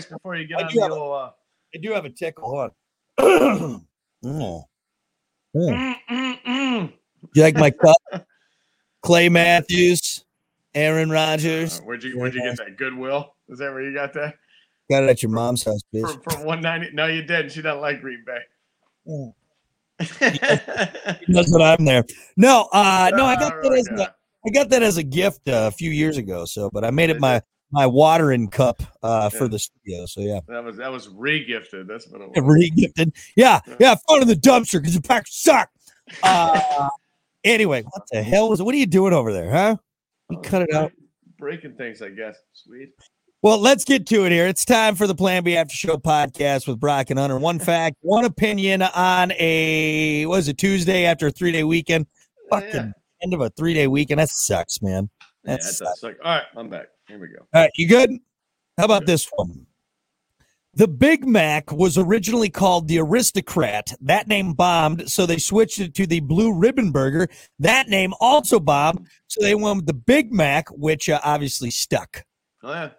twice before you get I on do the have a- old. Uh, I do have a tickle. Hold on. Mm. Mm. You like my cup? Clay Matthews, Aaron Rodgers. Uh, where'd you Where'd you get that? Goodwill? Is that where you got that? Got it at your mom's house, bitch. for one ninety? No, you didn't. She doesn't like Green Bay. Mm. That's what I'm there. No, uh, no, I got that as a, I got that as a gift uh, a few years ago. So, but I made it my my watering cup uh, for the studio. So yeah, That was that was re-gifted. That's what it was. re-gifted. Yeah, yeah, found in the dumpster because the pack suck. Uh, anyway, what the hell was? What are you doing over there, huh? You Oh, cut it out. Breaking things, I guess. Sweet. Well, let's get to it here. It's time for the Plan B After Show podcast with Brock and Hunter. One fact, one opinion on a was it Tuesday after a three day weekend. Fucking Yeah. end of a three day weekend. That sucks, man. Yeah, sucks. All right, I'm back. Here we go. All right, you good? How about this one? The Big Mac was originally called the Aristocrat. That name bombed, so they switched it to the Blue Ribbon Burger. That name also bombed, so they went with the Big Mac, which uh, obviously stuck. Oh yeah,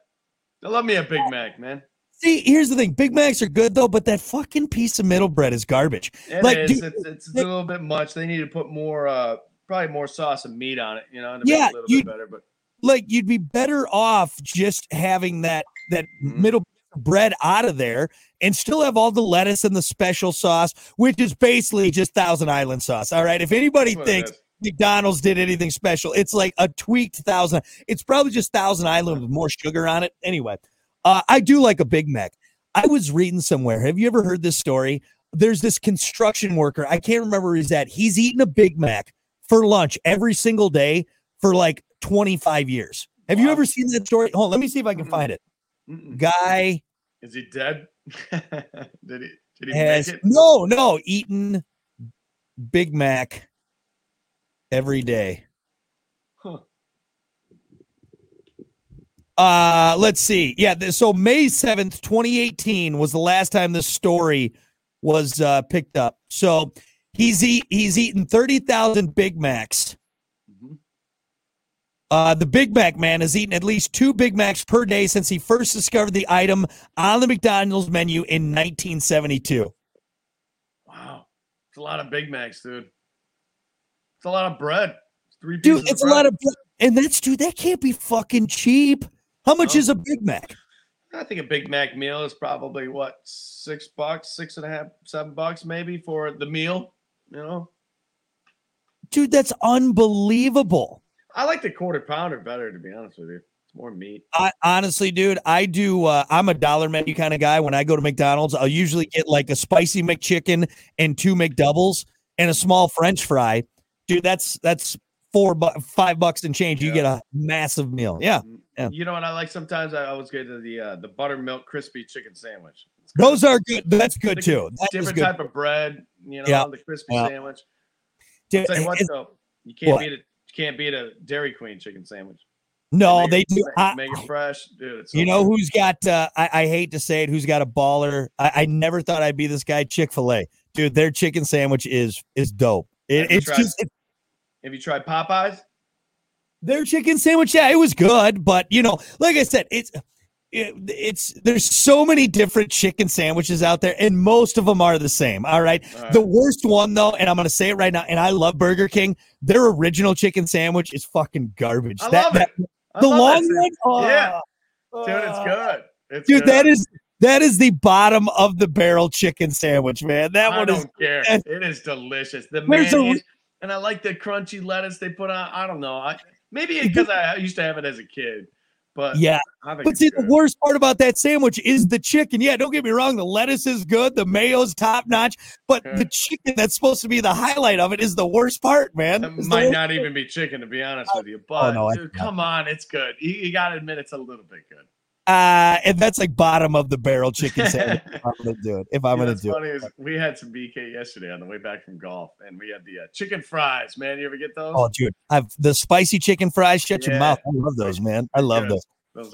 I love me a Big Mac, man. See, here's the thing: Big Macs are good though, but that fucking piece of middle bread is garbage. It Like, is. dude, it's, it's a little bit much. They need to put more, uh probably more sauce and meat on it. You know, Yeah, a little you- bit better. But Like you'd be better off just having that that Mhm. middle bread out of there and still have all the lettuce and the special sauce, which is basically just Thousand Island sauce. All right, if anybody that's what it thinks. McDonald's did anything special. It's like a tweaked thousand. It's probably just Thousand Island with more sugar on it. Anyway, uh, I do like a Big Mac. I was reading somewhere. Have you ever heard this story? There's this construction worker. I can't remember where he's at. He's eating a Big Mac for lunch every single day for like 25 years. Have you ever seen that story? Hold on, let me see if I can find it. Mm-mm. Guy is he dead? did he? Did he has make it? no, no, eaten Big Mac every day. Huh. Uh, let's see. Yeah, so May 7th, 2018 was the last time this story was uh picked up. So he's eat he's eaten 30,000 Big Macs. Mhm. Uh, the Big Mac man has eaten at least two Big Macs per day since he first discovered the item on the McDonald's menu in 1972. Wow, it's a lot of Big Macs, dude. It's a lot of bread. Three Dude, it's a bread. lot of and that's dude, that can't be fucking cheap. How much No. is a Big Mac? I think a Big Mac meal is probably what six bucks, six and a half, seven bucks maybe for the meal. You know, Dude, that's unbelievable. I like the quarter pounder better, to be honest with you. It's more meat. I honestly, dude, I do. Uh, I'm a dollar menu kind of guy. When I go to McDonald's, I'll usually get like a spicy McChicken and two McDoubles and a small French fry. Dude, that's that's four bu- five bucks and change. You Yeah. get a massive meal. Yeah, Yeah. You know what I like? Sometimes I always get to the uh, the buttermilk crispy chicken sandwich. Those are good. That's good Like, too. That different good. type of bread. You know, Yeah. the crispy Yeah. sandwich. Tell you what though, you can't What? beat it. You can't beat a Dairy Queen chicken sandwich. no, they do. Make, I- make it fresh, dude. So You know good. who's got? Uh, I, I hate to say it. Who's got a baller? I, I never thought I'd be this guy. Chick Fil A, dude. Their chicken sandwich is is dope. It, it's tried- just it, Have you tried Popeyes? their chicken sandwich. Yeah, it was good, but you know, like I said, it's it, it's there's so many different chicken sandwiches out there, and most of them are the same. All right. All right. The worst one though, and I'm gonna say it right now, and I love Burger King. Their original chicken sandwich is fucking garbage. I That- love that- it. I the love long one. Oh. Yeah. Oh, dude, it's good. It's dude good. that is that is the bottom of the barrel chicken sandwich man that I one don't is care. and- It is delicious. The There's a and I like the crunchy lettuce they put on. I don't know. I maybe because I used to have it as a kid, but yeah but see the worst part about that sandwich is the chicken yeah don't get me wrong the lettuce is good the mayo's top notch but Okay. the chicken that's supposed to be the highlight of it is the worst part man It might not even be chicken, to be honest uh, with you. Oh, but no, dude, come on, it's good. You, you got to admit, it's a little bit good. Uh and that's like bottom of the barrel chicken sandwich if i'm gonna do it if i'm gonna what's do funny it is we had some BK yesterday on the way back from golf, and we had the uh, chicken fries. Man, you ever get those? oh dude i've the spicy chicken fries shut your mouth i love those man i love those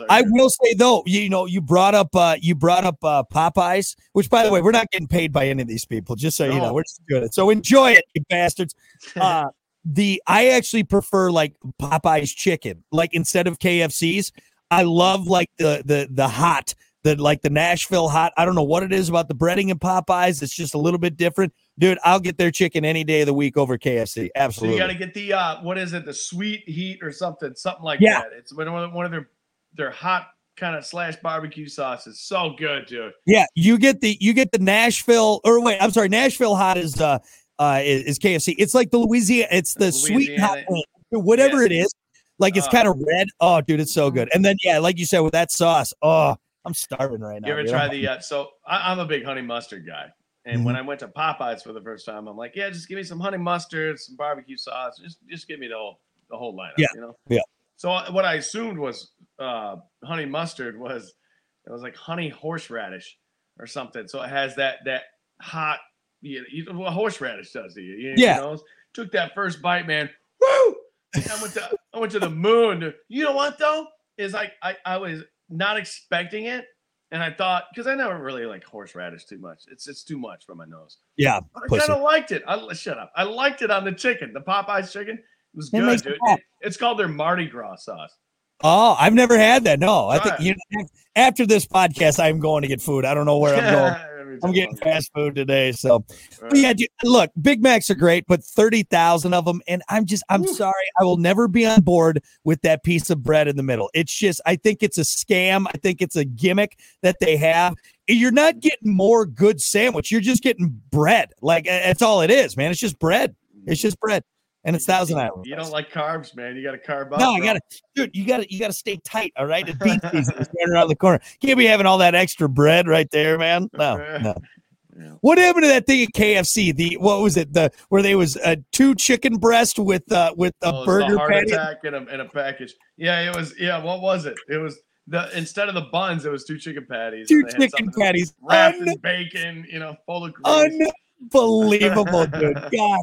I good. will say though, you know, you brought up uh you brought up uh Popeyes, which by the way, we're not getting paid by any of these people, just so you know. We're just doing it. So enjoy it, you bastards. Uh the I actually prefer like Popeyes chicken. Like instead of KFC's, I love like the the the hot the like the Nashville hot. I don't know what it is about the breading and Popeyes. It's just a little bit different, dude. I'll get their chicken any day of the week over KFC. So Absolutely. you got to get the uh, what is it? The sweet heat or something, something like Yeah. that. It's one of one of their their hot kind of slash barbecue sauces. So good, dude. Yeah, you get the you get the Nashville or wait, I'm sorry, Nashville hot is uh uh is, is KFC. It's like the Louisiana, it's the sweet hot whatever Yes. it is. Like it's Uh. kind of red. Oh, dude, it's so good. And then yeah, like you said with that sauce. Oh, I'm starving right now. You ever dude. try the? Uh, so I, I'm a big honey mustard guy, and Mm-hmm. when I went to Popeyes for the first time, I'm like, yeah, just give me some honey mustard, some barbecue sauce, just just give me the whole the whole lineup. Yeah, you know. yeah. So what I assumed was uh, honey mustard was it was like honey horseradish or something. So it has that that hot. You, you what horseradish does to you? you Yeah. know? Took that first bite, man. Woo! I went to I went to the moon. You know what though? Is like I I was not expecting it, and I thought because I never really like horseradish too much. It's it's too much for my nose. Yeah, But I kind of liked it. I shut up. I liked it on the chicken, the Popeyes chicken. It was good, dude. it it's called their Mardi Gras sauce. Oh, I've never had that. No, I think you after this podcast, I'm going to get food. I don't know where I'm going. I'm getting fast food today. So. But yeah, dude, look, Big Macs are great, but 30,000 of them. And I'm just, I'm sorry. I will never be on board with that piece of bread in the middle. It's just, I think it's a scam. I think it's a gimmick that they have. You're not getting more good sandwich. You're just getting bread. Like, that's all it is, man. It's just bread. It's just bread. And it's Thousand Island. You don't like carbs, man. You got to carb up. No, I gotta, dude. You gotta, you gotta stay tight. All right, it's beach season. It's right around the corner. Can't be having all that extra bread right there, man. No, no. Yeah. What happened to that thing at KFC? The what was it? The where they was uh, two chicken breast with uh with a Oh, burger heart patty. in a, in a package. Yeah, it was. Yeah, what was it? It was the instead of the buns, it was two chicken patties. Two and chicken patties. wrapped Un- in bacon. You know, full of grease. unbelievable, dude. God,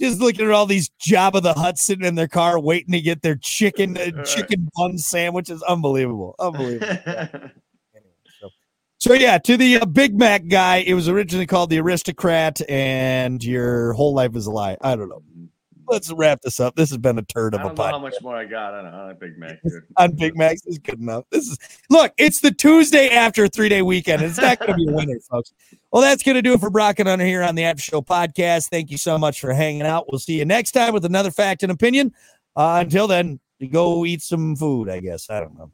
just looking at all these Jabba the Hutt sitting in their car waiting to get their chicken uh, chicken bun sandwiches. Unbelievable, unbelievable. So, so yeah, to the uh, Big Mac guy, it was originally called the Aristocrat, and your whole life is a lie. I don't know. Let's wrap this up. This has been a turd of a don't know how much more I got on, on Big Mac, on Big Macs is good enough. This is look, it's the Tuesday after a three day weekend. It's not going to be a winner, folks. Well, that's going to do it for Brock and Hunter here on the After Show podcast. Thank you so much for hanging out. We'll see you next time with another fact and opinion. Uh, until then, go eat some food, I guess. I don't know.